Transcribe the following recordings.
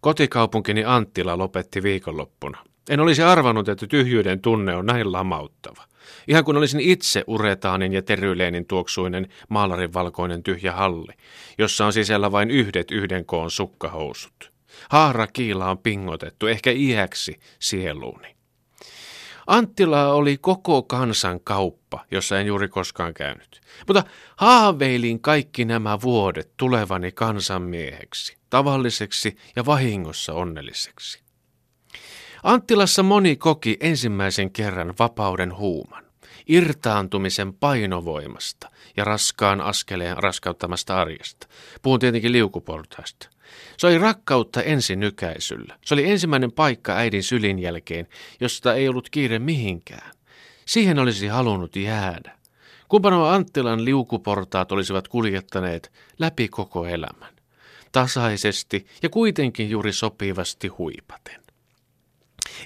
Kotikaupunkini Anttila lopetti viikonloppuna. En olisi arvannut, että tyhjyyden tunne on näin lamauttava. Ihan kun olisin itse uretaanin ja teryleenin tuoksuinen maalarin valkoinen tyhjä halli, jossa on sisällä vain yhdet yhden koon sukkahousut. Haara kiila on pingotettu, ehkä iäksi sieluuni. Anttila oli koko kansan kauppa, jossa en juuri koskaan käynyt. Mutta haaveilin kaikki nämä vuodet tulevani kansanmieheksi, tavalliseksi ja vahingossa onnelliseksi. Anttilassa moni koki ensimmäisen kerran vapauden huuman, irtaantumisen painovoimasta ja raskaan askeleen raskauttamasta arjesta. Puhun tietenkin liukuportaista. Se oli rakkautta ensinykäisyllä. Se oli ensimmäinen paikka äidin sylin jälkeen, josta ei ollut kiire mihinkään. Siihen olisi halunnut jäädä. Kumpa Anttilan liukuportaat olisivat kuljettaneet läpi koko elämän. Tasaisesti ja kuitenkin juuri sopivasti huipaten.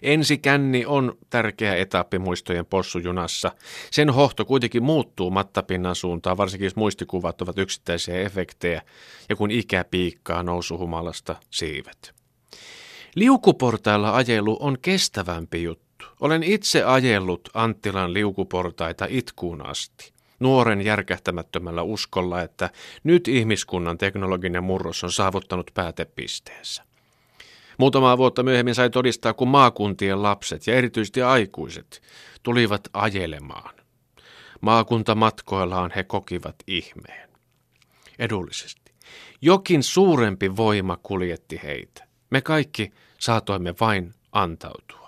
Ensi känni on tärkeä etappi muistojen possujunassa. Sen hohto kuitenkin muuttuu mattapinnan suuntaan, varsinkin jos muistikuvat ovat yksittäisiä efektejä ja kun ikä piikkaa nousuhumalasta siivet. Liukuportailla ajelu on kestävämpi juttu. Olen itse ajellut Anttilan liukuportaita itkuun asti nuoren järkähtämättömällä uskolla, että nyt ihmiskunnan teknologinen murros on saavuttanut päätepisteensä. Muutamaa vuotta myöhemmin sai todistaa, kun maakuntien lapset ja erityisesti aikuiset tulivat ajelemaan. Maakuntamatkoillaan he kokivat ihmeen. Edullisesti. Jokin suurempi voima kuljetti heitä. Me kaikki saatoimme vain antautua.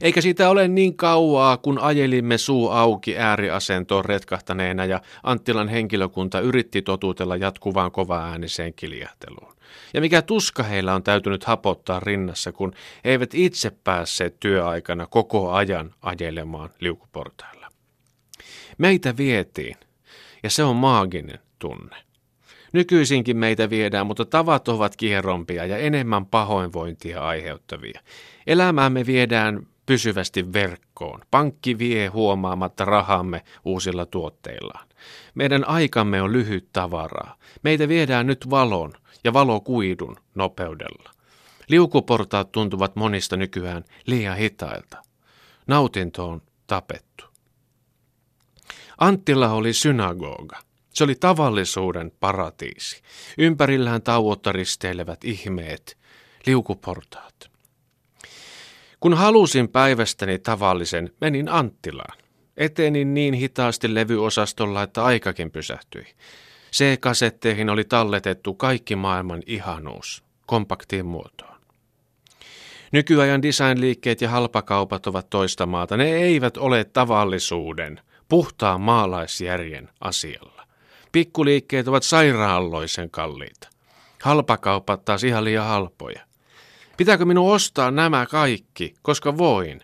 Eikä siitä ole niin kauaa, kun ajelimme suu auki ääriasentoon retkahtaneena ja Anttilan henkilökunta yritti totutella jatkuvaan ääniseen kiljahteluun. Ja mikä tuska heillä on täytynyt hapottaa rinnassa, kun eivät itse päässeet työaikana koko ajan ajelemaan liukuportailla. Meitä vietiin, ja se on maaginen tunne. Nykyisinkin meitä viedään, mutta tavat ovat kierrompia ja enemmän pahoinvointia aiheuttavia. Elämäämme viedään pysyvästi verkkoon. Pankki vie huomaamatta rahamme uusilla tuotteillaan. Meidän aikamme on lyhyt tavaraa. Meitä viedään nyt valon ja valokuidun nopeudella. Liukuportaat tuntuvat monista nykyään liian hitailta. Nautinto on tapettu. Anttila oli synagoga. Se oli tavallisuuden paratiisi. Ympärillään tauotta risteilevät ihmeet, liukuportaat. Kun halusin päivästäni tavallisen, menin Anttilaan. Etenin niin hitaasti levyosastolla, että aikakin pysähtyi. C-kasetteihin oli talletettu kaikki maailman ihanuus, kompaktiin muotoon. Nykyajan designliikkeet ja halpakaupat ovat toista maata. Ne eivät ole tavallisuuden, puhtaan maalaisjärjen asialla. Pikkuliikkeet ovat sairaalloisen kalliita. Halpakaupat taas ihan liian halpoja. Pitääkö minun ostaa nämä kaikki, koska voin?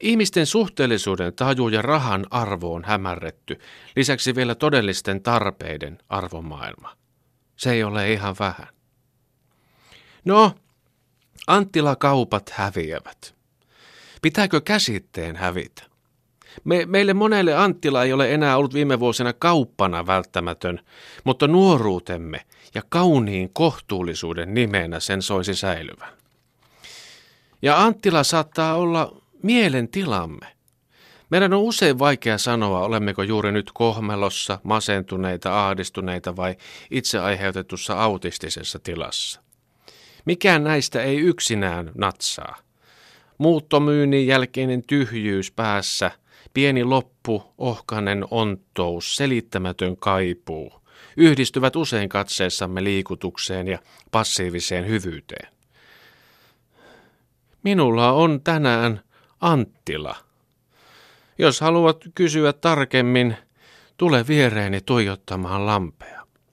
Ihmisten suhteellisuuden taju ja rahan arvo on hämärretty, lisäksi vielä todellisten tarpeiden arvomaailma. Se ei ole ihan vähän. No, Anttila-kaupat häviävät. Pitääkö käsitteen hävitä? Me, meille monelle Anttila ei ole enää ollut viime vuosina kauppana välttämätön, mutta nuoruutemme ja kauniin kohtuullisuuden nimenä sen soisi säilyvän. Ja Anttila saattaa olla mielentilamme. Meidän on usein vaikea sanoa, olemmeko juuri nyt kohmelossa, masentuneita, ahdistuneita vai itse aiheutetussa autistisessa tilassa. Mikään näistä ei yksinään natsaa. Muuttomyynnin jälkeinen tyhjyys päässä, pieni loppu, ohkanen onttous, selittämätön kaipuu, yhdistyvät usein katseessamme liikutukseen ja passiiviseen hyvyyteen. Minulla on tänään Anttila. Jos haluat kysyä tarkemmin, tule viereeni tuijottamaan lampea.